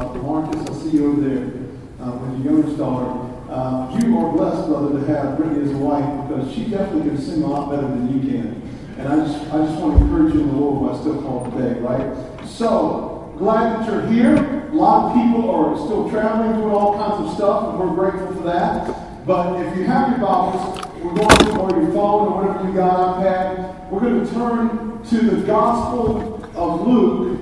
Marcus, I see you over there uh, with your youngest daughter. Uh, you are blessed, brother, to have Brittany as a wife because she definitely can sing a lot better than you can. And I just, I just want to encourage you in the Lord who I still call today, right? So, glad that you're here. A lot of people are still traveling, doing all kinds of stuff, and we're grateful for that. But if you have your Bibles, we're going to, or your phone, or whatever you got, iPad, we're going to turn to the Gospel of Luke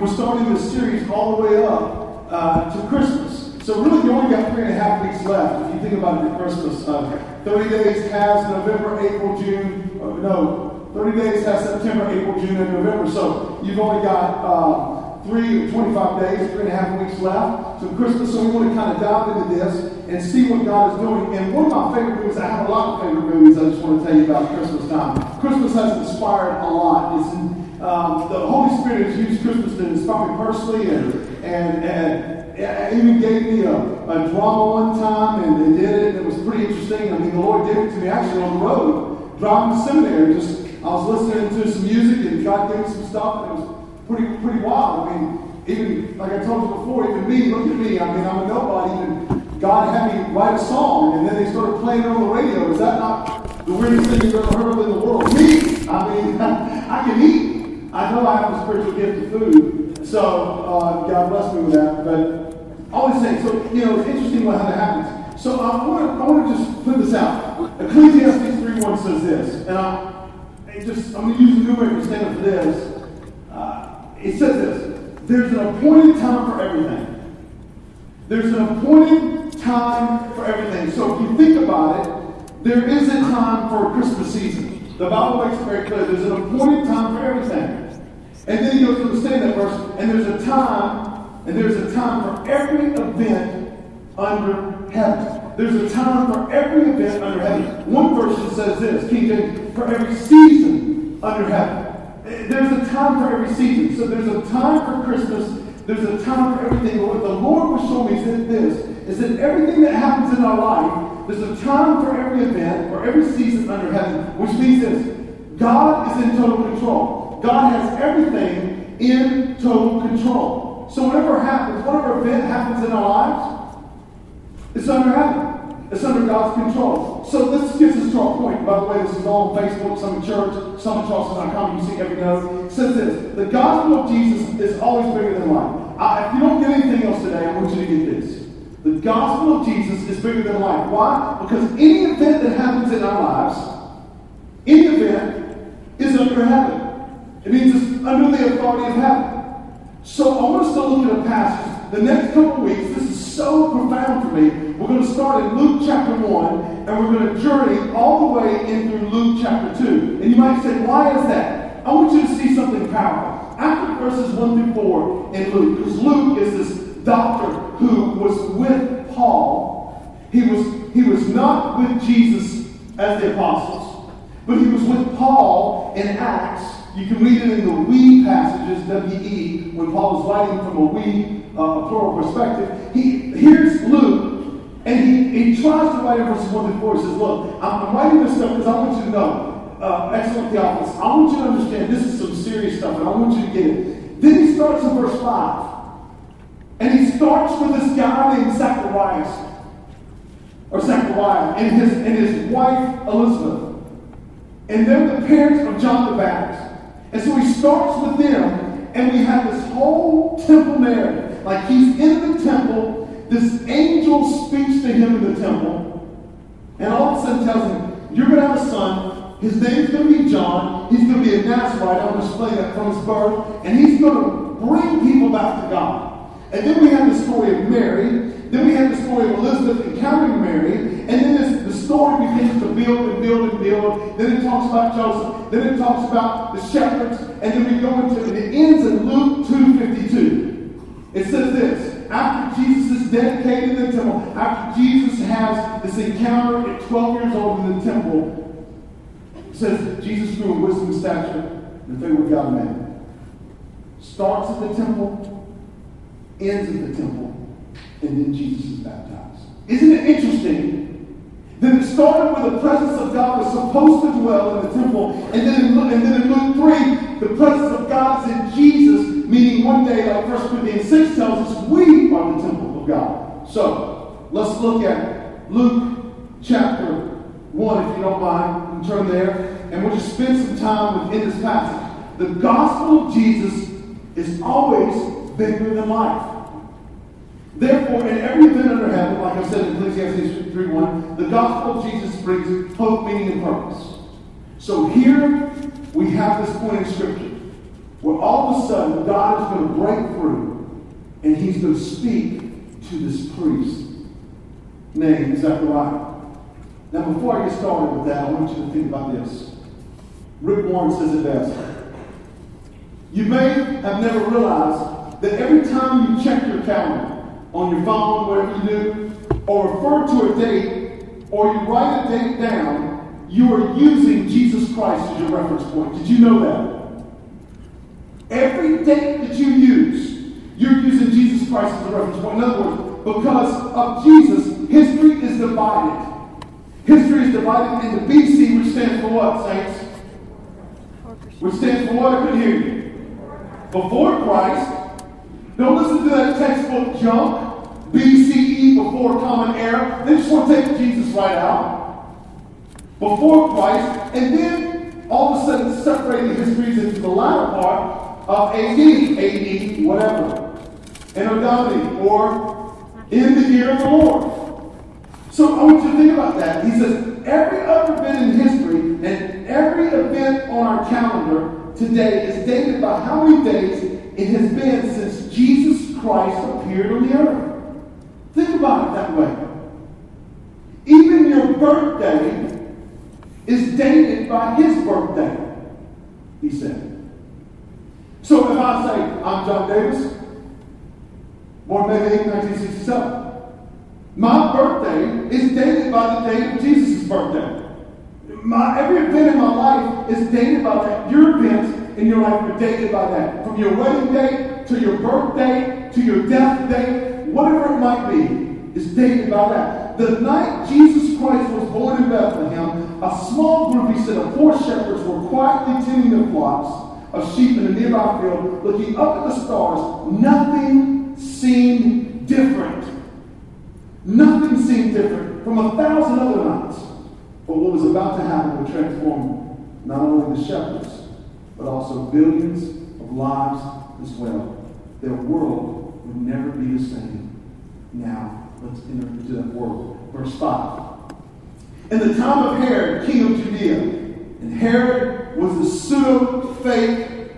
we're starting this series all the way up uh, to Christmas. So really, you only got three and a half weeks left if you think about it Christmas. Uh, 30 days has November, April, June. Uh, no, 30 days has September, April, June, and November. So you've only got uh, three, 25 days, three and a half weeks left to Christmas. So we want to kind of dive into this and see what God is doing. And one of my favorite movies, I have a lot of favorite movies I just want to tell you about Christmas time. Christmas has inspired a lot. It's um, the Holy Spirit has used Christmas to inspire me personally, and and and even gave me a, a drama one time, and, and did it. It was pretty interesting. I mean, the Lord did it to me actually on the road, driving to seminary. Just I was listening to some music, and God gave me some stuff, and it was pretty pretty wild. I mean, even like I told you before, even me, look at me. I mean, I'm a nobody. Even God had me write a song, and then they started playing it on the radio. Is that not the weirdest thing you've ever heard of in the world? Me, I mean, I can eat. I know I have a spiritual gift of food, so uh, God bless me with that. But always say, so you know, it's interesting how that happens. So uh, I want to I to just put this out. Ecclesiastes 3:1 says this, and I, I just I'm going to use a New American Standard for this. Uh, it says this: There's an appointed time for everything. There's an appointed time for everything. So if you think about it, there is a time for Christmas season. The Bible makes it very clear there's an appointed time for everything. And then he goes to the that verse, and there's a time, and there's a time for every event under heaven. There's a time for every event under heaven. One version says this, King James, for every season under heaven. There's a time for every season. So there's a time for Christmas. There's a time for everything. But what the Lord was showing me is this, is that everything that happens in our life, there's a time for every event or every season under heaven, which means this, God is in total control. God has everything in total control. So whatever happens, whatever event happens in our lives, it's under heaven. It's under God's control. So this gets us to our point. By the way, this is all on Facebook, some in church, some at charleston.com. You see every note. It says this The gospel of Jesus is always bigger than life. I, if you don't get anything else today, I want you to get this. The gospel of Jesus is bigger than life. Why? Because any event that happens in our lives, any event is under heaven. It means it's under the authority of heaven. So I want us to look at a passage. The next couple weeks, this is so profound for me. We're going to start in Luke chapter 1, and we're going to journey all the way into Luke chapter 2. And you might say, why is that? I want you to see something powerful. After verses 1 through 4 in Luke, because Luke is this doctor who was with Paul. He was, he was not with Jesus as the apostles, but he was with Paul in Acts you can read it in the we passages, W-E, when Paul is writing from a we, uh, plural perspective. He hears Luke, and he, he tries to write in verses 1 to 4. He says, Look, I'm, I'm writing this stuff because I want you to know, uh, excellent Theophilus, I want you to understand this is some serious stuff, and I want you to get it. Then he starts in verse 5. And he starts with this guy named Zacharias, or Zachariah, and his, and his wife Elizabeth. And they're the parents of John the Baptist. And so he starts with them, and we have this whole temple narrative. Like he's in the temple, this angel speaks to him in the temple, and all of a sudden tells him, You're going to have a son. His name's going to be John. He's going to be a Nazarite. I'll display that from his birth. And he's going to bring people back to God. And then we have the story of Mary. Then we have the story of Elizabeth encountering Mary. And then this, the story begins to build and build and build. Then it talks about Joseph. Then it talks about the shepherds. And then we go into, and it ends in Luke 2.52. It says this. After Jesus is dedicated in the temple, after Jesus has this encounter at 12 years old in the temple, it says Jesus grew in wisdom and stature and favor with God and man. Starts at the temple, at the temple, and then Jesus is baptized. Isn't it interesting then it started with the presence of God was supposed to dwell in the temple. And then in, and then in Luke 3, the presence of God is in Jesus meaning one day, like 1 Corinthians 6 tells us, we are the temple of God. So, let's look at Luke chapter 1, if you don't mind. And turn there, and we'll just spend some time within this passage. The gospel of Jesus is always bigger than life. Therefore, in every event under heaven, like I said in Ecclesiastes 3.1, the gospel of Jesus brings hope, meaning, and purpose. So here we have this point in Scripture where all of a sudden God is going to break through and he's going to speak to this priest named Zechariah. Now, before I get started with that, I want you to think about this. Rick Warren says it best. You may have never realized that every time you check your calendar, on your phone, whatever you do, or refer to a date, or you write a date down, you are using Jesus Christ as your reference point. Did you know that? Every date that you use, you're using Jesus Christ as a reference point. In other words, because of Jesus, history is divided. History is divided into BC, which stands for what, saints? Which stands for what? I couldn't hear you. Before Christ, don't listen to that textbook junk, BCE, before Common Era. They just want to take Jesus right out. Before Christ, and then all of a sudden separate the histories into the latter part of AD, AD, whatever. Anno Domini, or in the year of the Lord. So I want you to think about that. He says, every other event in history and every event on our calendar today is dated by how many days it has been since Jesus Christ appeared on the earth. Think about it that way. Even your birthday is dated by his birthday, he said. So if I say, I'm John Davis, born May 8, 1967, my birthday is dated by the date of Jesus' birthday. My, every event in my life is dated by that. Your events in your life are dated by that. From your wedding date to your birthday to your death date, whatever it might be, is dated by that. The night Jesus Christ was born in Bethlehem, a small group, he said, of four shepherds were quietly tending their flocks of sheep in a nearby field, looking up at the stars. Nothing seemed different. Nothing seemed different from a thousand other nights. But what was about to happen would transform not only the shepherds, but also billions of lives as well. Their world would never be the same. Now, let's enter into that world. Verse 5. In the time of Herod, king of Judea, and Herod was the pseudo fake,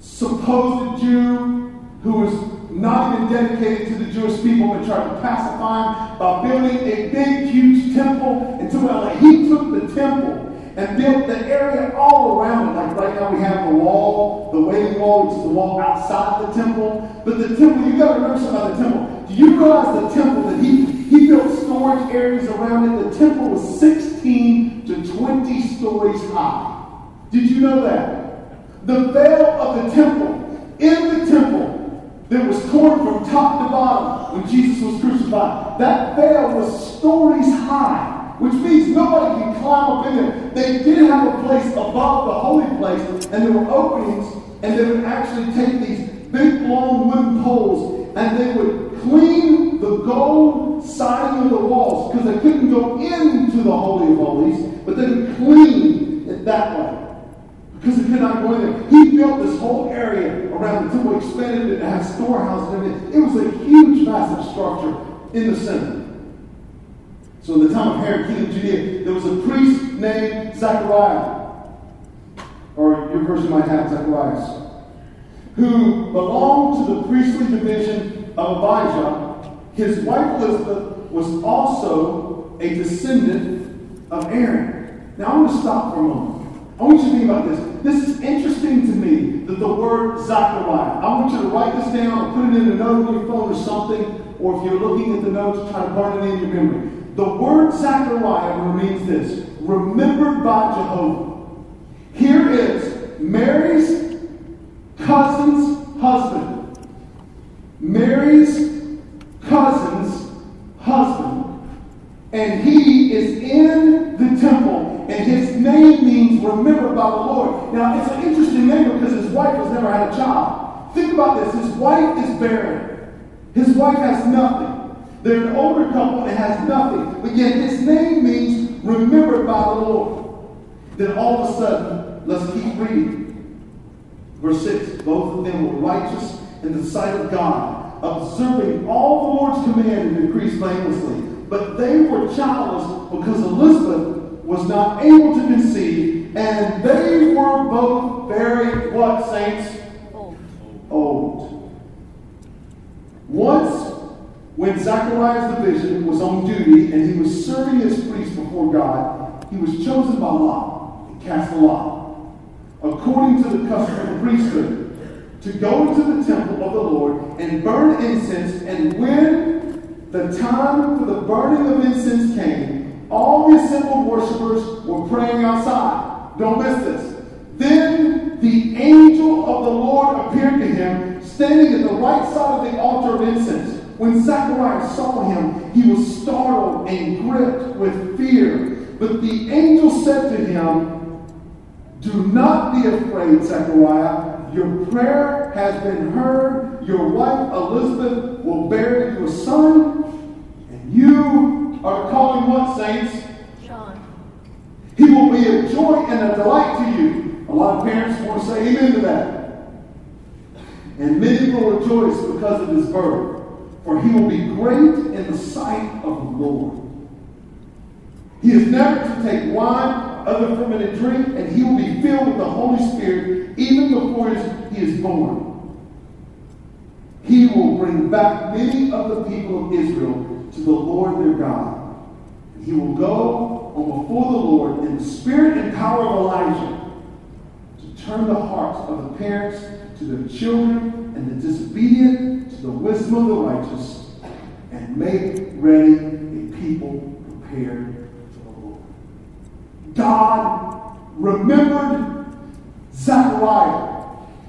supposed Jew who was not even dedicated to the Jewish people, but tried to pacify them by building a big, huge temple until he took the temple and built the area all around it. Like right now we have the wall, the wailing wall, which is the wall outside the temple. But the temple, you got to remember something about the temple. Do you realize the temple that he, he built storage areas around it? The temple was 16 to 20 stories high. Did you know that? The veil of the temple, in the temple, that was torn from top to bottom when Jesus was crucified, that veil was stories high which means nobody can climb up in there. They did have a place above the holy place, and there were openings, and they would actually take these big long wooden poles, and they would clean the gold siding of the walls because they couldn't go into the Holy of Holies, but they would clean it that way. Because they could not go in there. He built this whole area around the temple, expanded it to have storehouses and everything. It was a huge, massive structure in the center. So in the time of Herod, king of Judea, there was a priest named Zechariah, or your person might have Zacharias, who belonged to the priestly division of Abijah. His wife Elizabeth was also a descendant of Aaron. Now I want to stop for a moment. I want you to think about this. This is interesting to me that the word Zechariah. I want you to write this down or put it in a note on your phone or something, or if you're looking at the notes, try to burn it in your memory. The word Zechariah means this remembered by Jehovah. Here is Mary's cousin's husband. Mary's cousin's husband. And he is in the temple, and his name means remembered by the Lord. Now, it's an interesting name because his wife has never had a child. Think about this. His wife is barren. His wife has nothing. They're an older couple that has nothing. But yet his name means remembered by the Lord. Then all of a sudden, let's keep reading. Verse 6 Both of them were righteous in the sight of God, observing all the Lord's command and decrees blamelessly. But they were childless because Elizabeth was not able to conceive, and they were both very, what, saints? Old. Old. Once, when Zachariah's division was on duty and he was serving as priest before God, he was chosen by lot to cast a lot according to the custom of the priesthood, to go into the temple of the Lord and burn incense. And when the time for the burning of incense came, all the assembled worshippers were praying outside. Don't miss this. Then the angel of the Lord appeared to him, standing at the right side of the altar of incense. When Zacharias saw him, he was startled and gripped with fear. But the angel said to him, do not be afraid, Zechariah. Your prayer has been heard. Your wife Elizabeth will bear you a son, and you are calling what, saints? John. He will be a joy and a delight to you. A lot of parents want to say amen to that. And many will rejoice because of his birth, for he will be great in the sight of the Lord. He is never to take wine other fermented drink, and he will be filled with the Holy Spirit even before he is born. He will bring back many of the people of Israel to the Lord their God. And he will go on before the Lord in the spirit and power of Elijah to turn the hearts of the parents to their children and the disobedient the wisdom of the righteous and make ready a people prepared for the Lord. God remembered Zechariah.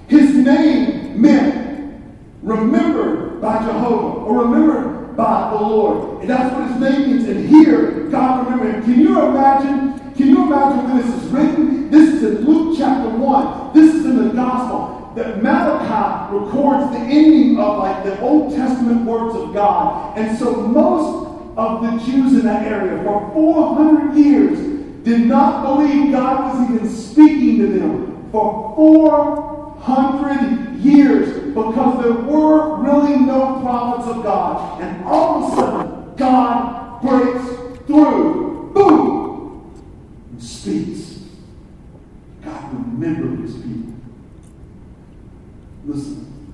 His name meant remembered by Jehovah or remembered by the Lord. And that's what his name means. And here, God remembered. him. Can you imagine? Can you imagine when this is written? This is in Luke chapter 1. This is in the gospel. That Malachi records the ending of like the Old Testament words of God. And so most of the Jews in that area for 400 years did not believe God was even speaking to them for 400 years because there were really no prophets of God. And all of a sudden, God breaks through. Boom! And speaks. God remembered his people. Listen,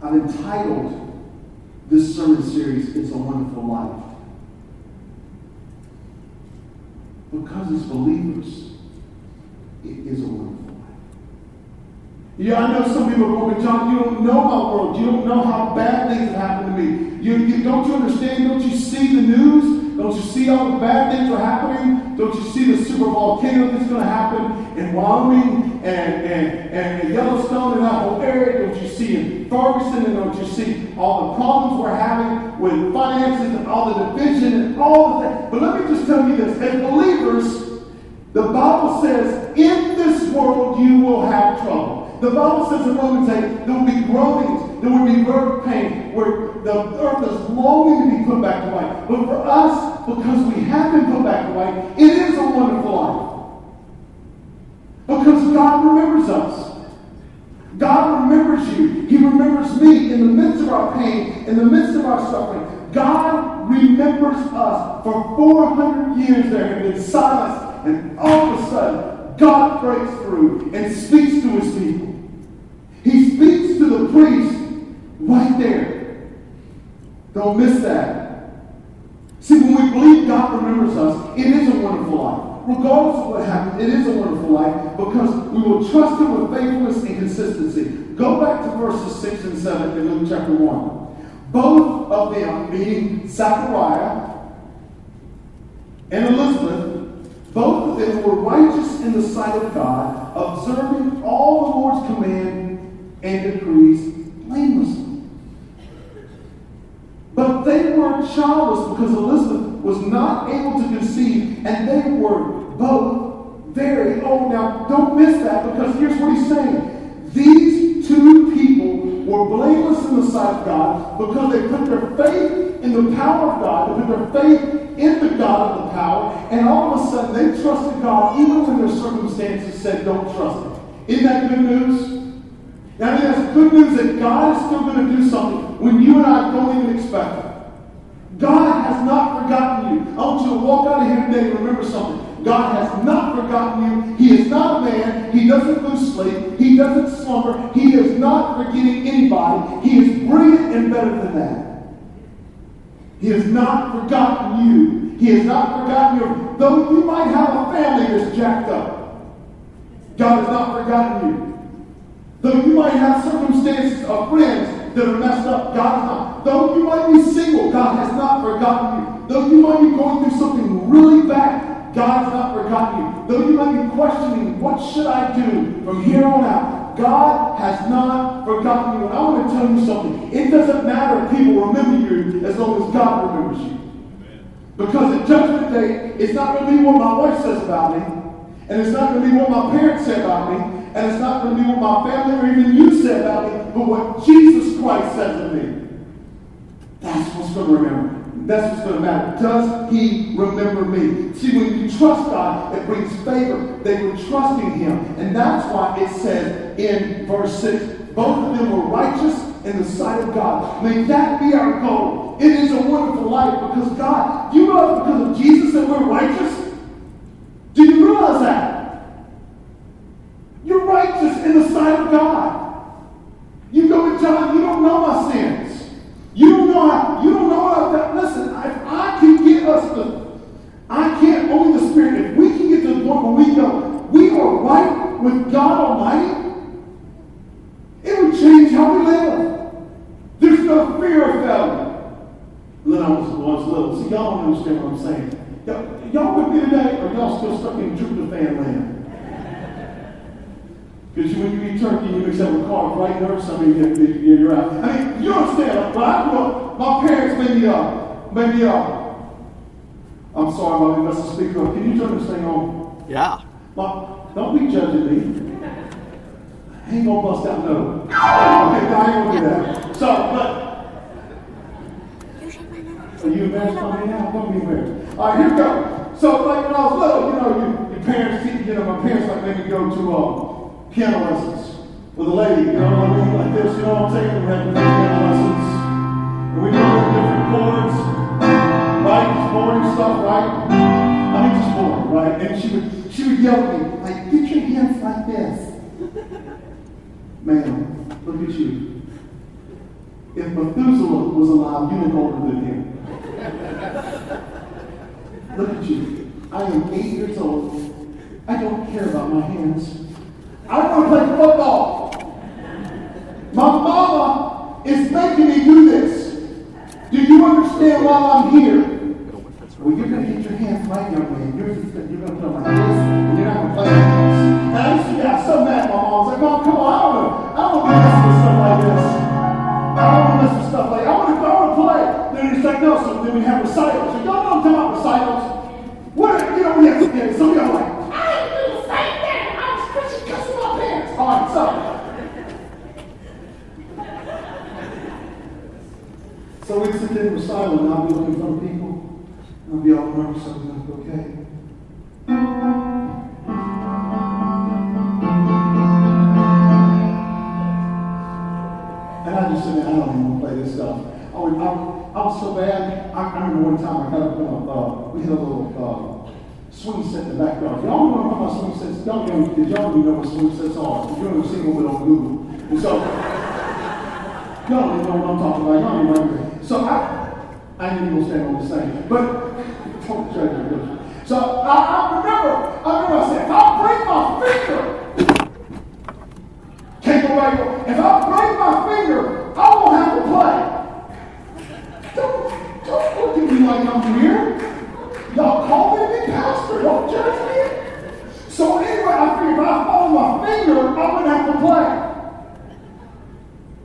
I've entitled this sermon series, It's a Wonderful Life. Because as believers, it is a wonderful life. Yeah, I know some people are going, John, you don't know my world. You don't know how bad things have happened to me. You, you, don't you understand? Don't you see the news? Don't you see all the bad things are happening? Don't you see the super volcano that's going to happen in Wyoming and, and, and Yellowstone and that whole area? Don't you see Ferguson? And don't you see all the problems we're having with finances and all the division and all of that? But let me just tell you this. As believers, the Bible says, in this world you will have trouble. The Bible says in Romans 8, there will be groanings, there will be birth pain, where the earth is longing to be put back to life. But for us, because we have been put back to life, it is a wonderful life. Because God remembers us. God remembers you. He remembers me in the midst of our pain, in the midst of our suffering. God remembers us. For 400 years there have been silence, and all of a sudden, God breaks through and speaks to his people. He speaks to the priest right there. Don't miss that. See, when we believe God remembers us, it is a wonderful life. Regardless of what happens, it is a wonderful life because we will trust Him with faithfulness and consistency. Go back to verses 6 and 7 in Luke chapter 1. Both of them, meaning Zachariah and Elizabeth, both of them were righteous in the sight of God, observing all the Lord's command and decrees blamelessly. But they were childless because Elizabeth was not able to conceive, and they were both very old. Now, don't miss that because here's what he's saying. These two people were blameless in the sight of God because they put their faith in the power of God, they put their faith in the God of the power, and all of a sudden they trusted God even when their circumstances said don't trust Him. Isn't that good news? Now, I good news that God is still going to do something when you and I don't even expect it. God has not forgotten you. I want you to walk out of here today and remember something. God has not forgotten you. He is not a man. He doesn't lose sleep. He doesn't slumber. He is not forgetting anybody. He is brilliant and better than that. He has not forgotten you. He has not forgotten you. Though you might have a family that's jacked up, God has not forgotten you. Though you might have circumstances of friends that are messed up, God has not. Though you might be single, God has not forgotten you. Though you might be going through something really bad, God has not forgotten you. Though you might be questioning, what should I do from here on out? God has not forgotten you. And I want to tell you something. It doesn't matter if people remember you as long as God remembers you. Because at Judgment Day, it's not going to be what my wife says about me, and it's not going to be what my parents say about me, and it's not going to be what my family or even you say about me, but what Jesus Christ says to me. That's what's going to remember. That's what's going to matter. Does he remember me? See, when you trust God, it brings favor. They were trusting him. And that's why it says in verse 6, both of them were righteous in the sight of God. May that be our goal. It is a wonderful life because God, you know because of Jesus that we're righteous? Do you realize that? You're of God. You go to John, you don't know my sins. You don't know how, you don't know what I've. Listen, if I can get us to, I can't only the Spirit. If we can get to the point where we go, we are right with God Almighty, it would change how we live. There's no fear of failure. Then I was once little. See, y'all don't understand what I'm saying. Y'all, y'all with me today, or y'all still stuck in tryptophan land? Because when you eat turkey, you mix that with carbs, right? Nurse, I mean, you, you're out. I mean, you understand? When I grew up, my parents made me up. Made me up. I'm sorry, Mom, you must speak up. Can you turn this thing on? Yeah. Mom, don't be judging me. I ain't gonna bust out no. Okay, I ain't gonna do that. So, but. Are you embarrassed by me now? Don't be embarrassed. All right, here we go. So, like when I was little, you know, you, your parents, you know, my parents like made me go to um, piano lessons with a lady, you know I? Like this, you know what I'm saying? We had different piano lessons. And we learned different chords, right? Just boring stuff, right? I mean, just boring, right? And she would, she would yell at me, like, get your hands like this. Man, look at you. If Methuselah was alive, you'd older than him. look at you. I am eight years old. I don't care about my hands. I want to play football. My mama is making me do this. Do you understand why I'm here? Well, you're going to get your hands right. You're, going to and you're not going to play. And I used to get so mad my. I was like, Mom, come on, I don't know. I don't to mess with stuff like this. I don't want to mess with stuff like I want to, I want to play. Then he's like, no, so then we have recitals. So y'all know I'm talking about recitals. What, you know, we have to get, some of y'all like, hearts up. So we sit there and silent, and I'll be looking for people. I'll be all nervous. Be like, okay. Swing set in the background. Y'all know what my swing sets? Don't know, did y'all even know what swing sets are? You're going to see one on Google. And so, y'all don't know what I'm talking about. Y'all don't remember. So I, I ain't even to stand on the same. But, don't judge me. So I, I remember, I remember I said, if I break my finger, go right. If I break my finger, I won't have to play. Don't, don't look at me like I'm weird. Y'all call me pastor. Don't judge me. So anyway, I figured if I fall my finger, To play.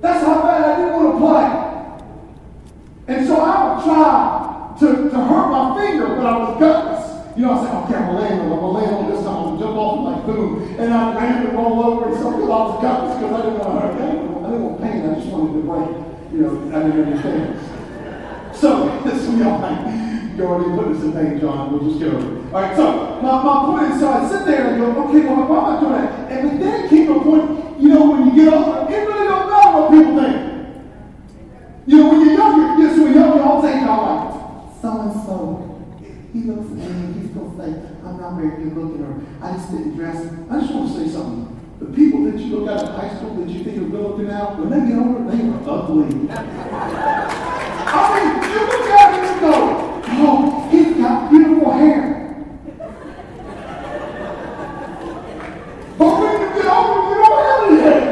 That's how bad I didn't want to play. And so I would try to, to hurt my finger, but I was gutless. You know, I said, okay, I'm going to land on it. I'm going to land on this time. I'm going to jump off and like boom. And I ran to roll over and so I was gutless because I didn't want to hurt anyone. I didn't want pain. I just wanted to break. You know, I didn't understand. So, some of y'all might ahead and put this in pain, John. We'll just get over it. All right, so my, my point is, so I sit there and I go, okay, well, why am I doing that? And then came a point, you know, when you get older, it really don't matter what people think. You know, when you're younger, yes, when you're younger, all say, y'all like, so and so, he looks at me, he's gonna say, I'm not very good looking, or I just didn't dress. I just want to say something. The people that you look at in high school that you think are good looking now, when they get older, they are ugly. I mean, you look at him and go, oh, he's got beautiful hair. But when you get older, you don't have any hair.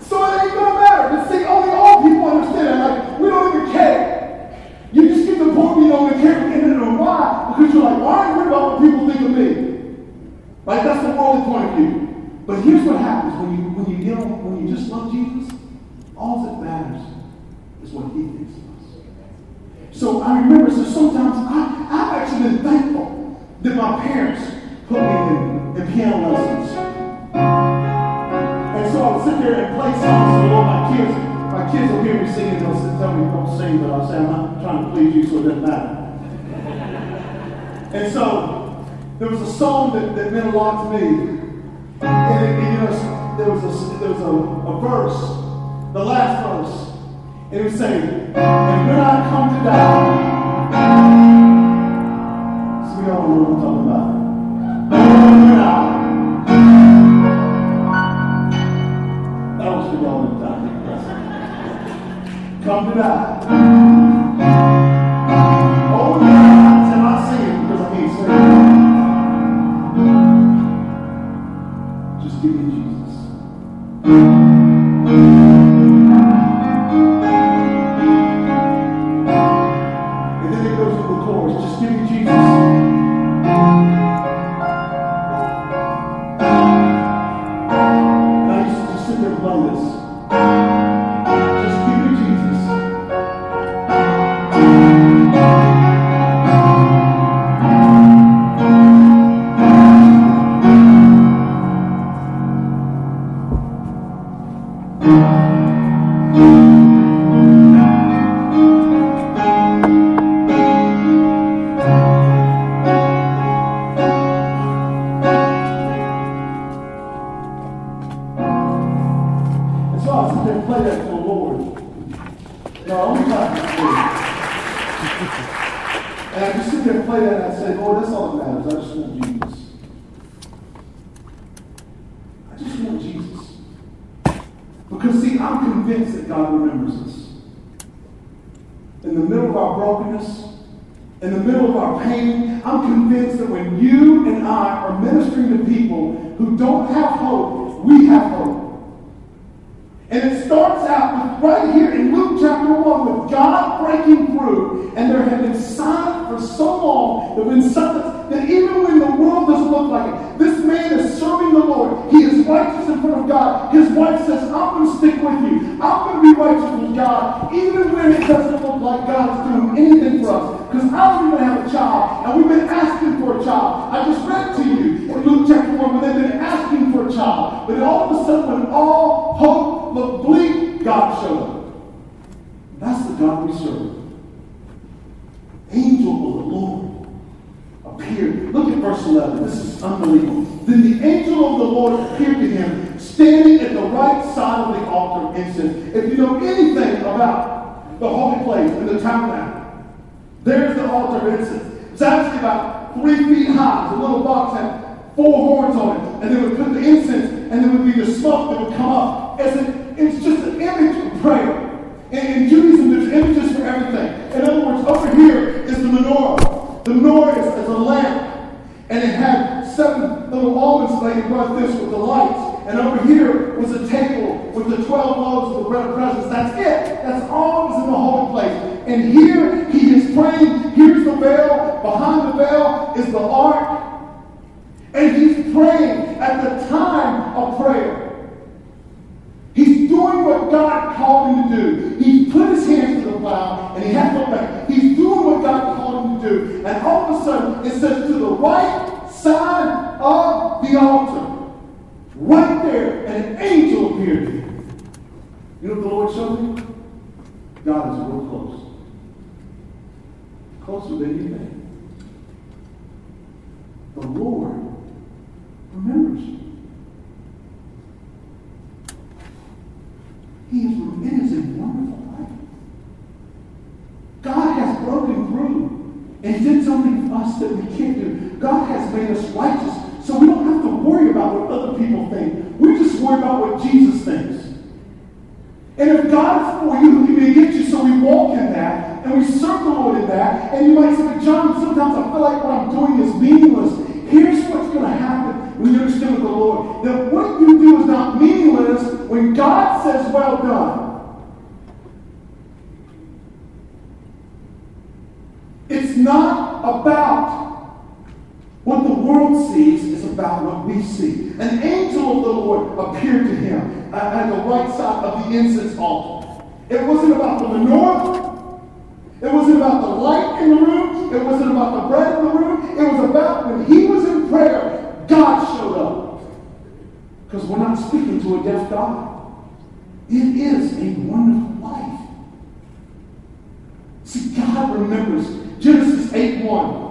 So it ain't gonna matter. But see, only old people understand that. Like, we don't even care. You just get the point where you don't even care. And then know why? Because you're like, well, I ain't worried about what people think of me. Right? That's the worldly point of view. But here's what happens when you when you when you just love Jesus, all that matters is what he thinks of us. So I remember, so sometimes I, I've actually been thankful that my parents put me in, in piano lessons. And so I would sit there and play songs the Lord. My kids, my kids will hear me singing, they'll sit, tell me you don't sing, but I'll say I'm not trying to please you, so it doesn't matter. And so there was a song that, that meant a lot to me. And, it, you know, there was a there was a, a verse, the last verse, and it was saying, "And when I come to die." So we all know what I'm talking about. Come to die. Oh, Just Jesus. And the Lord appeared to him, standing at the right side of the altar of incense. If you know anything about the holy place and the tabernacle, there's the altar of incense. It's actually about three feet high. The little box had four horns on it. And they would put the incense, and there would be the smoke that would come up. As a, it's just an image of prayer. In, in Judaism, there's images for everything. In other words, over here is the menorah. The menorah is, is a lamp. And it had seven little almonds laid above this with the lights. And over here was a table with the 12 loaves of the bread of presence. That's it. That's all that was in the holy place. And here he is praying. Here's the veil. Behind the veil is the ark. And he's praying at the time of prayer. He's doing what God called him to do. He's put his hands to the plow and he to look back. He's doing what God called him to do. And all of a sudden, it says to the right side of the altar. right there, and an angel appeared to him. You know what the Lord showed me? God is real close. Closer than you think. The Lord remembers you. He is, it is a wonderful life. God has broken through and did something for us that we can't do. God has made us righteous, so we don't have to worry about what other people think. We just worry about what Jesus thinks. And if God is for you, can be against you? So we walk in that and we serve the Lord in that. And you might say, John, sometimes I feel like what I'm doing is meaningless. Here's what's going to happen when you understand with the Lord that what you do is not meaningless when God says, Well done. It's not about what the world sees, it's about what we see. An angel of the Lord appeared to him at the right side of the incense altar. It wasn't about the menorah. It wasn't about the light in the room. It wasn't about the bread in the room. It was about when he was in prayer, God showed up. Because we're not speaking to a deaf God. It is a wonderful life. See, God remembers Genesis 8 1.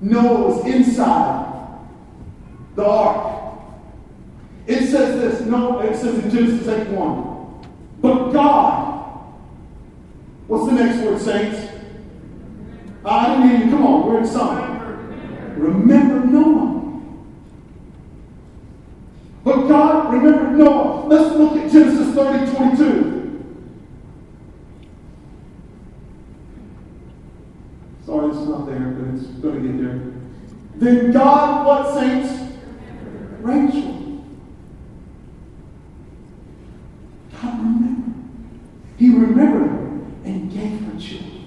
Noah was inside the ark. It says this, no, it says in Genesis 8 1. But God, what's the next word, saints? Ah, I didn't even, come on, we're in summer. Remember Noah. But God remembered Noah. Let's look at Genesis 30, 22. This not there, but it's going to get there. Then God, what saints? Rachel. God remembered. He remembered and gave her children.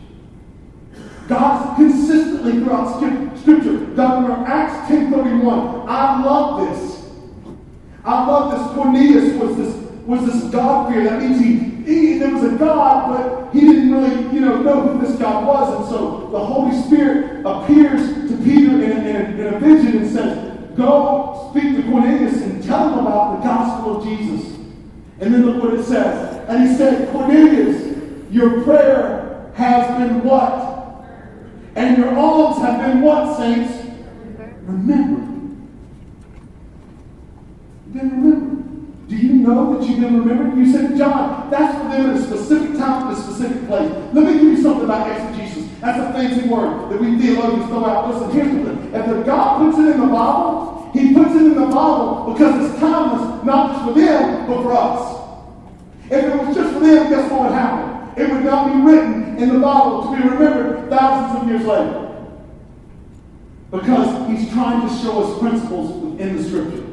God consistently throughout Scripture, God remember Acts 10:31. I love this. I love this. Cornelius was this was this God fear. That means he, he there was a God, but he didn't really, you know, know who this God was. And so appears to Peter in, in, a, in a vision and says, Go speak to Cornelius and tell him about the gospel of Jesus. And then look what it says. And he said, Cornelius, your prayer has been what? And your alms have been what, saints? Remember. You've been remembered. Do you know that you've been remembered? You said, John, that's for them at a specific time, in a specific place. Let me give you something about exegesis. That's a fancy word that throw out. Listen, here's the thing. If the God puts it in the Bible, he puts it in the Bible because it's timeless, not just for them, but for us. If it was just for them, guess what would happen? It would not be written in the Bible to be remembered thousands of years later. Because he's trying to show us principles in the scripture.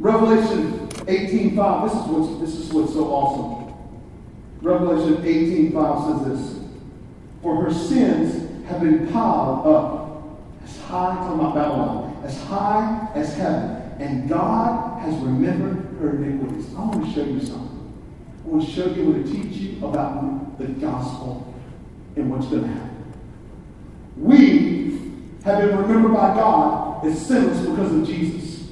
Revelation 18.5, this is what's this is what's so awesome. Revelation 18.5 says this. For her sins have been piled up as high, talking about Babylon, as high as heaven. And God has remembered her iniquities. I want to show you something. I want to show you, I want to teach you about the gospel and what's going to happen. We have been remembered by God as sinners because of Jesus.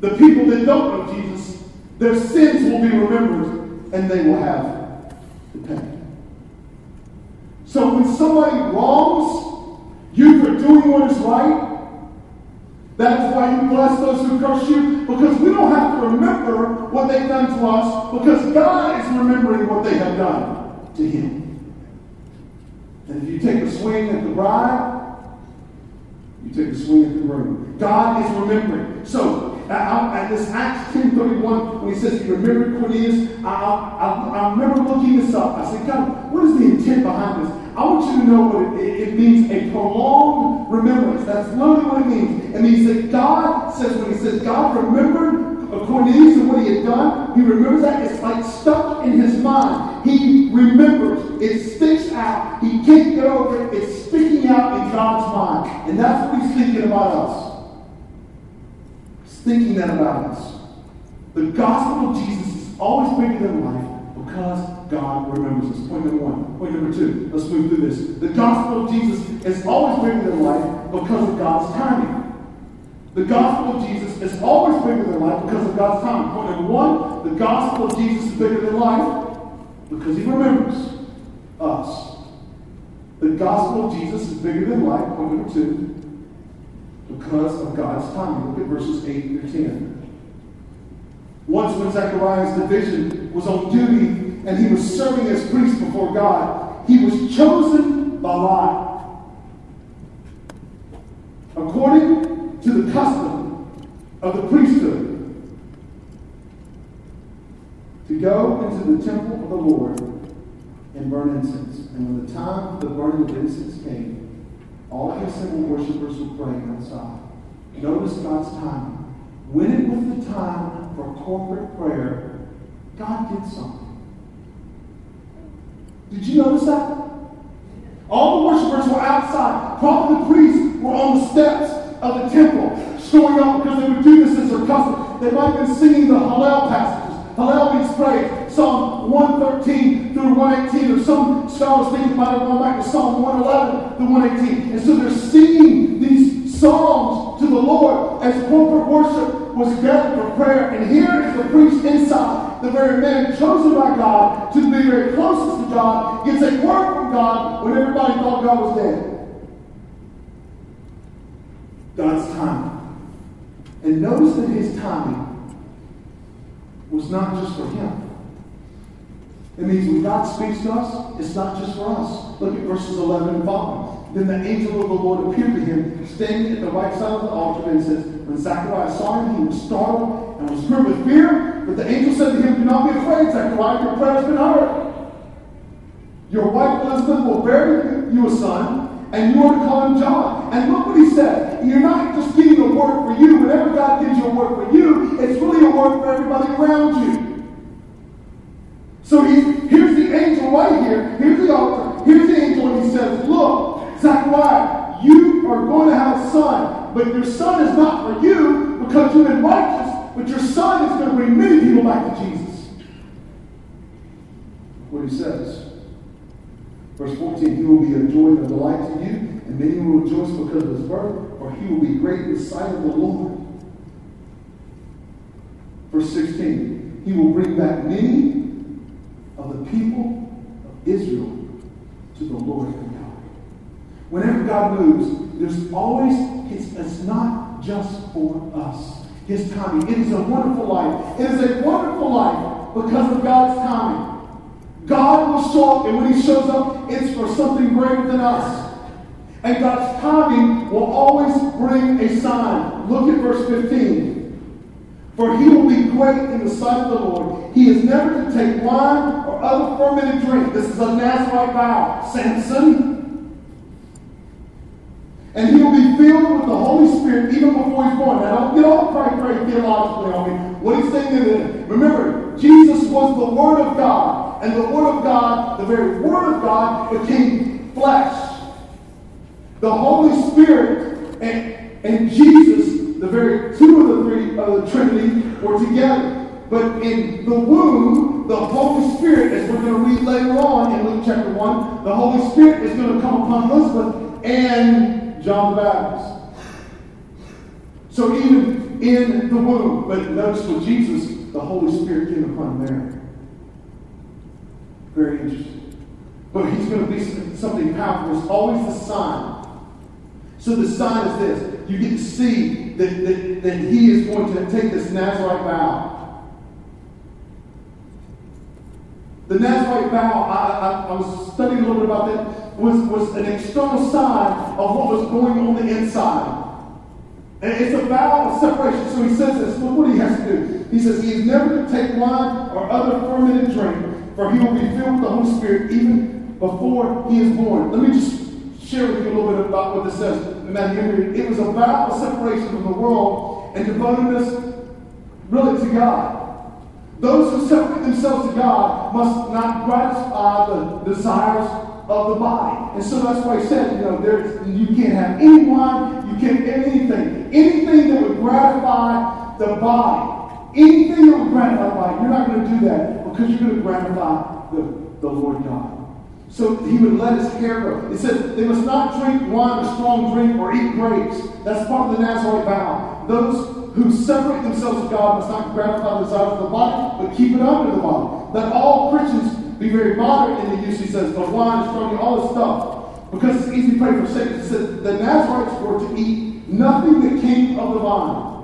The people that don't know Jesus, their sins will be remembered and they will have to pay. So when somebody wrongs you for doing what is right, that is why you bless those who curse you, because we don't have to remember what they've done to us, because God is remembering what they have done to Him. And if you take a swing at the bride, you take a swing at the groom. God is remembering. So at this Acts 10.31, when he says he remembered Cornelius, I, I, I, remember looking this up. I said, God, what is the intent behind this? I want you to know what it, it, means a prolonged remembrance. That's literally what it means. It means that God says, when he says God remembered Cornelius and what he had done, he remembers that. It's like stuck in his mind. He remembers. It sticks out. He can't get over it. It's sticking out in God's mind. And that's what he's thinking about us He's thinking that about us. The gospel of Jesus is always bigger than life because God remembers us. Point number one. Point number two. Let's move through this. The gospel of Jesus is always bigger than life because of God's timing. The gospel of Jesus is always bigger than life because of God's timing. Point number one, the gospel of Jesus is bigger than life because he remembers us. The gospel of Jesus is bigger than life. Point number two, because of God's timing. Look at verses 8 through 10. Once when Zechariah's division was on duty and he was serving as priest before God, he was chosen by lot. According to the custom of the priesthood, to go into the temple of the Lord and burn incense. And when the time of the burning of incense came, all the assembled worshippers were praying outside. Notice God's timing. When it was the time for corporate prayer, God did something. Did you notice that? All the worshipers were outside. Probably the priests were on the steps of the temple, showing up because they would do this as their custom. They might have been singing the Hallel passages. Hallel means praise. Psalm 113 through 118. Or some scholars think it might have gone back to Psalm 111 through 118. And so they're singing these psalms to the Lord as corporate worship was gathered for prayer. And here is the priest inside, the very man chosen by God to be very closest to God, gets a word from God when everybody thought God was dead. God's timing. And notice that his timing was not just for him. It means when God speaks to us, it's not just for us. Look at verses 11 and following. Then the angel of the Lord appeared to him, standing at the right side of the altar, and says, When Zechariah saw him, he was startled and was gripped with fear. But the angel said to him, Do not be afraid, Zechariah, your prayer has been heard. Your wife Elizabeth will bear you a son, and you are to call him John. And look what he said. You're not just getting a word for you. Whenever God gives you a word for you, it's really a word for everybody around you. So he, here's the angel right here. Here's the altar. Here's the angel, and he says, Look, Zechariah, you are going to have a son, but your son is not for you because you've been righteous, but your son is going to bring many people back to Jesus. What he says. Verse 14, he will be a joy and a delight to you, and many will rejoice because of his birth, for he will be great in the sight of the Lord. Verse 16, he will bring back many of the people of Israel to the Lord God. Whenever God moves, there's always, it's, it's not just for us. His timing. It is a wonderful life. It is a wonderful life because of God's timing. God will show up, and when He shows up, it's for something greater than us. And God's timing will always bring a sign. Look at verse 15. For he will be great in the sight of the Lord. He is never to take wine or other fermented drink. This is a Nazarite vow. Samson. And he will be filled with the Holy Spirit even before he's born. Now, don't get all cray cray theologically on me. What he's saying is, remember, Jesus was the Word of God. And the Word of God, the very Word of God, became flesh. The Holy Spirit and, and Jesus the very two of the three of the Trinity were together. But in the womb, the Holy Spirit, as we're going to read later on in Luke chapter 1, the Holy Spirit is going to come upon Elizabeth and John the Baptist. So even in the womb, but notice with Jesus, the Holy Spirit came upon Mary. Very interesting. But he's going to be something powerful. It's always the sign. So the sign is this. You get to see that, that, that he is going to take this Nazarite vow. The Nazarite vow, I, I, I, was studying a little bit about that, was, was an external sign of what was going on the inside. And it's a vow of separation. So he says this. Look what he has to do. He says, He is never to take wine or other fermented drink, for he will be filled with the Holy Spirit even before he is born. Let me just share with you a little bit about what this says in Matthew It was a separation from the world and devotedness really to God. Those who separate themselves to God must not gratify uh, the desires of the body. And so that's why he said, you know, there's, you can't have any wine, you can't anything. Anything that would gratify the body, anything that would gratify the body, you're not going to do that because you're going to gratify the, the Lord God. So he would let his hair grow. He said they must not drink wine or strong drink or eat grapes. That's part of the Nazarite vow. Those who separate themselves from God must not gratify the desires of the body, but keep it under the body. Let all Christians be very moderate in the use, he says, of wine, strong, all this stuff. Because it's easy to pray for sake. He says the Nazarites were to eat nothing that came of the vine.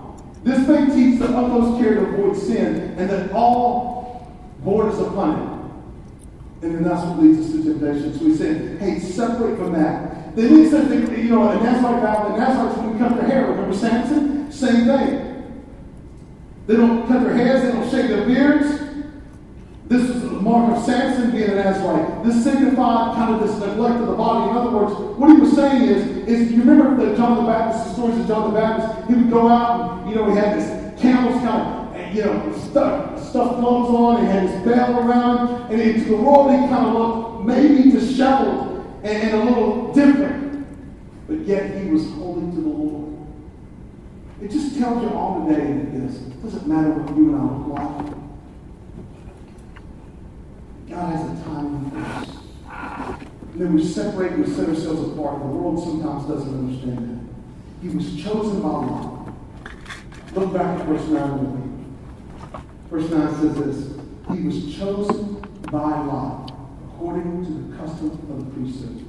This may teach the utmost care to avoid sin, and that all borders upon it. And then that's what leads us to temptation. So he said, hey, separate from that. Then he said, you know, a Nazarite vow, the Nazarites wouldn't cut their hair. Remember Samson? Same thing. They don't cut their hairs, they don't shave their beards. This is the mark of Samson being an Nazarite. This signified kind of this neglect of the body. In other words, what he was saying is, is you remember that John the Baptist, the stories of John the Baptist, he would go out and, you know, he had this camels kind of, you know, stuff, stuff clothes on, he had his bell around, and into the world he kind of looked maybe disheveled and, and a little different. But yet he was holy to the Lord. It just tells you all today that this doesn't matter what you and I look like. God has a time for us. And then we separate and we set ourselves apart. The world sometimes doesn't understand that. He was chosen by God. Look back at verse 9 with me. Verse 9 says this He was chosen by lot, according to the custom of the priesthood.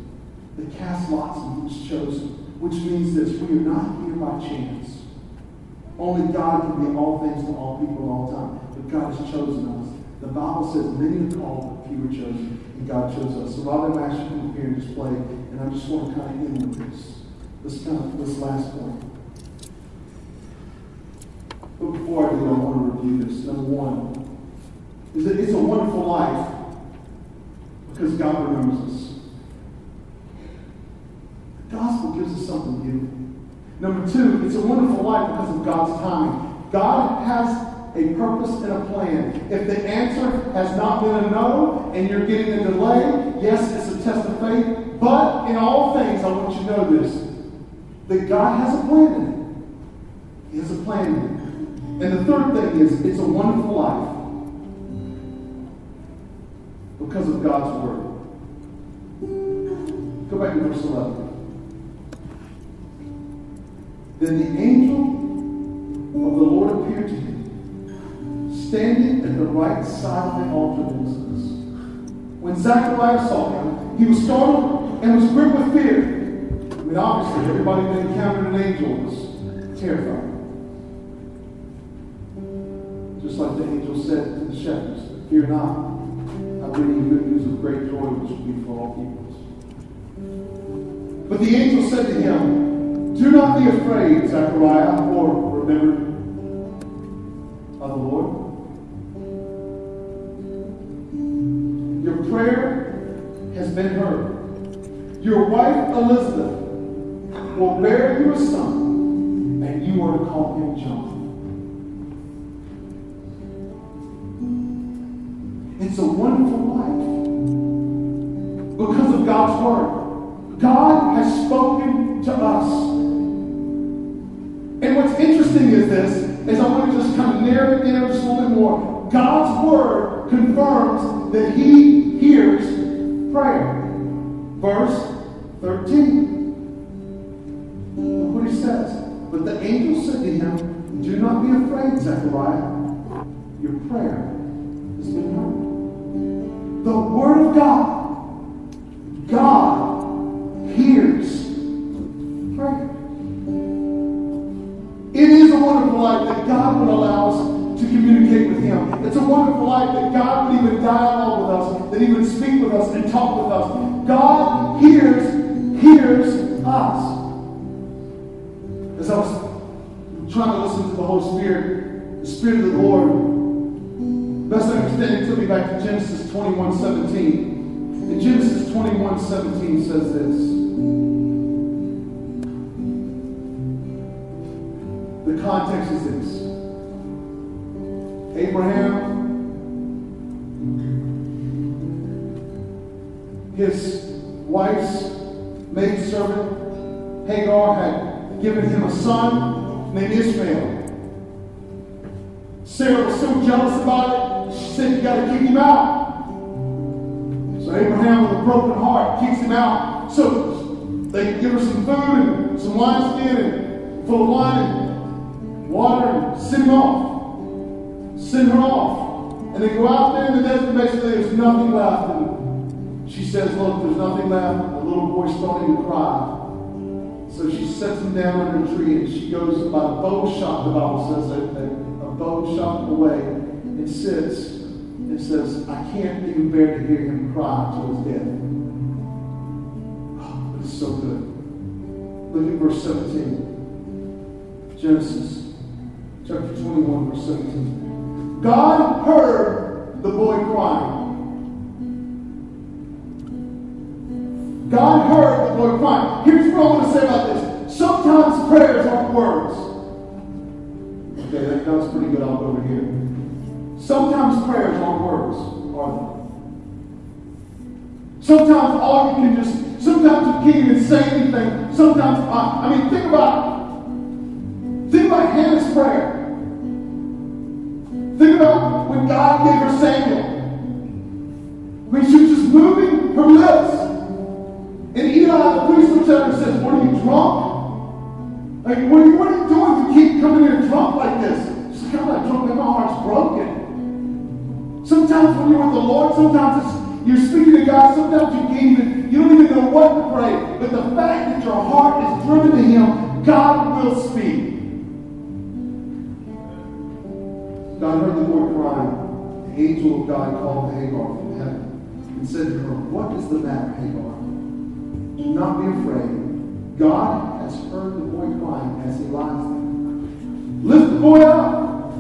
They cast lots and he was chosen, which means this we are not here by chance. Only God can be all things to all people at all time. But God has chosen us. The Bible says many are called, few are chosen, and God chose us. So Robin Master come here and just play, and I just want to kind of end with this. This kind of this last point. But before I do, I want to review this. Number one is that it's a wonderful life because God remembers us. The gospel gives us something beautiful. Number two, it's a wonderful life because of God's timing. God has a purpose and a plan. If the answer has not been a no and you're getting a delay, yes, it's a test of faith. But in all things, I want you to know this that God has a plan in it. He has a plan in it. And the third thing is, it's a wonderful life because of God's word. Go back to verse 11. Then the angel standing at the right side of the altar of incense. When Zechariah saw him, he was startled and was gripped with fear. I mean, obviously, everybody that encountered an angel was terrified. Just like the angel said to the shepherds, Fear not, I bring you good news of great joy, which will be for all peoples. But the angel said to him, Do not be afraid, Zechariah, for remember Your wife Elizabeth will bear you a son, and you are to call him John. It's a wonderful life because of God's word. God has spoken to us. And what's interesting is this, is I want to just kind of narrow it just a little bit more. God's wonderful life that God would allow us to communicate with Him. It's a wonderful life that God would even dialogue with us, that He would speak with us and talk with us. God hears, hears us. As I was trying to listen to the Holy Spirit, the Spirit of the Lord, best understanding took me back to Genesis 21 17. And Genesis 21 17 says this. Context is this. Abraham, his wife's maidservant, Hagar, had given him a son named Ishmael. Sarah was so jealous about it, she said, You got to kick him out. So Abraham, with a broken heart, kicks him out. So they give her some food and some wineskin and full of wine. Water send him off. Send her off. And they go out there in the desert, basically there's nothing left. And she says, Look, there's nothing left. The little boy's starting to cry. So she sets him down under a tree and she goes about a bow shot, the Bible says, a, a, a bow shot away and sits and says, I can't even bear to hear him cry till his death. Oh, it's so good. Look at verse 17. Genesis chapter 21, verse 17. God heard the boy crying. God heard the boy crying. Here's what I want to say about this. Sometimes prayers aren't words. Okay, that, was pretty good. Go over here. Sometimes prayers aren't words, are they? Sometimes all you can just, sometimes you can't even say anything. Sometimes, I, I mean, think about prayer. Think about when God gave her Samuel. When she was just moving her lips. And Eli, the priest, looks at her and says, What are you drunk? Like, what are you, what are you doing to keep coming here drunk like this? She's kind of like drunk, and my heart's broken. Sometimes when you're with the Lord, sometimes you're speaking to God, sometimes you can't even, you don't even know what to pray. But the fact that your heart is driven to Him, God will speak. God heard the boy crying. The angel of God called Hagar from heaven and said to her, What is the matter, Hagar? Do not be afraid. God has heard the boy crying as he lies there. Lift the boy up.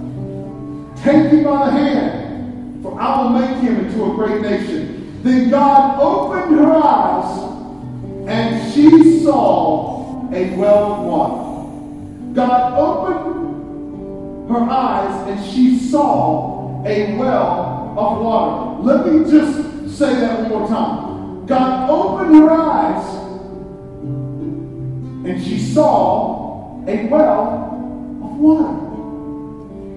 Take him by the hand, for I will make him into a great nation. Then God opened her eyes, and she saw a well of water. God opened her eyes, and she saw a well of water. Let me just say that one more time. God opened her eyes and she saw a well of water.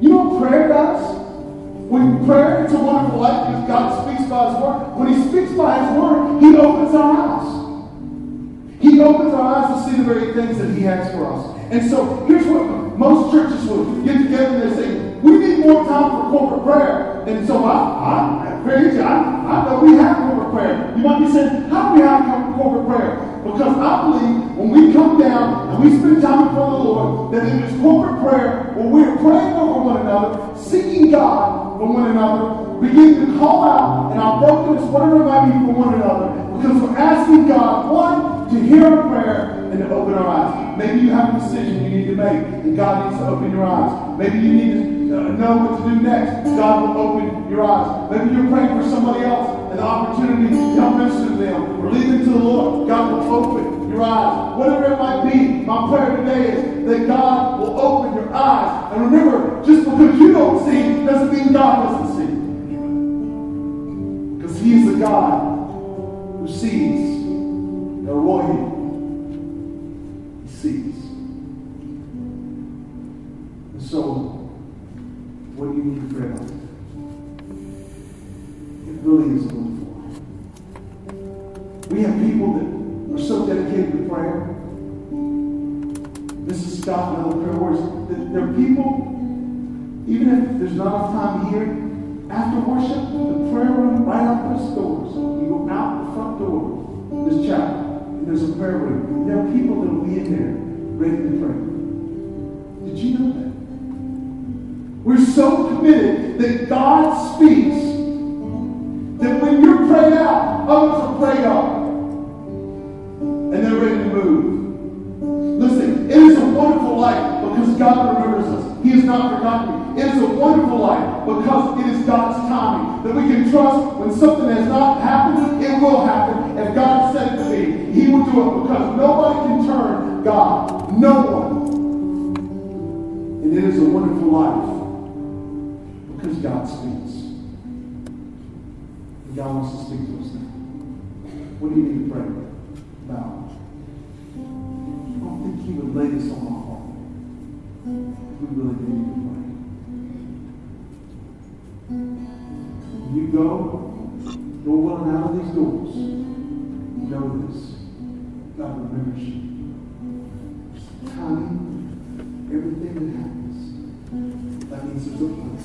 You know what prayer does? When prayer, a wonderful life God speaks by His Word. When He speaks by His Word, He opens our eyes. He opens our eyes to see the very things that He has for us. And so here's what most churches will get together and they say, we need more time for corporate prayer. And so I, I, I praise you, I, I know we have corporate prayer. You might be saying, how do we have corporate prayer? Because I believe when we come down and we spend time in front of the Lord, that in this corporate prayer, where we're praying over one another, seeking God for one another, beginning to call out in our brokenness, whatever it might be for one another, because we're asking God, one, to hear our prayer and to open our eyes. Maybe you have a decision you need to make, and God needs to open your eyes. Maybe you need to uh, know what to do next. God will open your eyes. Maybe you're praying for somebody else, an opportunity to minister to them or lead them to the Lord. God will open your eyes. Whatever it might be, my prayer today is that God will open your eyes. And remember, just because you don't see doesn't mean God doesn't see. Because He is the God who sees. Elohim. He God remembers you. Timing, everything that happens. That means there's a plan.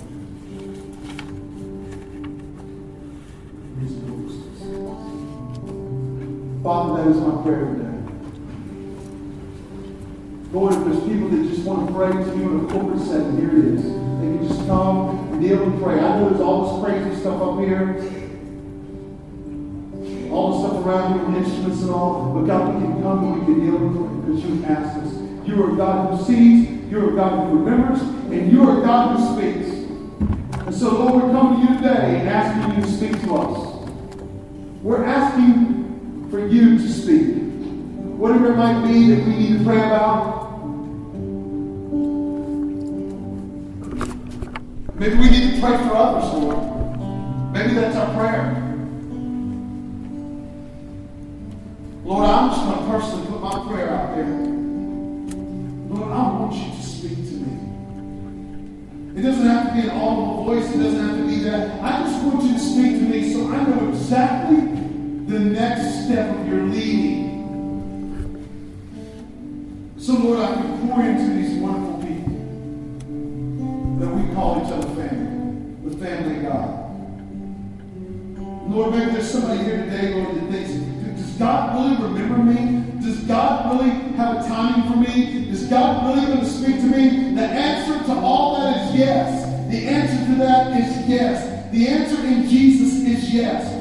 Father, that is my prayer today. Lord, if there's people that just want to pray to you in a corporate setting, here it is. They can just come and be able to pray. I know there's all this crazy stuff up here, instruments and all, but God, we can come and we can kneel because you asked us. You are God who sees, you are God who remembers, and you are God who speaks. And so, Lord, we come to you today and asking you to speak to us. We're asking for you to speak. Whatever it might be that we need to pray about, Maybe we need to pray for others, Lord. Maybe that's our prayer. Lord, I'm just going to personally put my prayer out there. Lord, I want you to speak to me. It doesn't have to be an audible voice. It doesn't have to be that. I just want you to speak to me so I know exactly the next step of your leading. So, Lord, I can pour into these wonderful people that we call each other family, the family of God. Lord, maybe there's somebody here today, God really remember me? Does God really have a timing for me? Is God really going to speak to me? The answer to all that is yes. The answer to that is yes. The answer in Jesus is yes.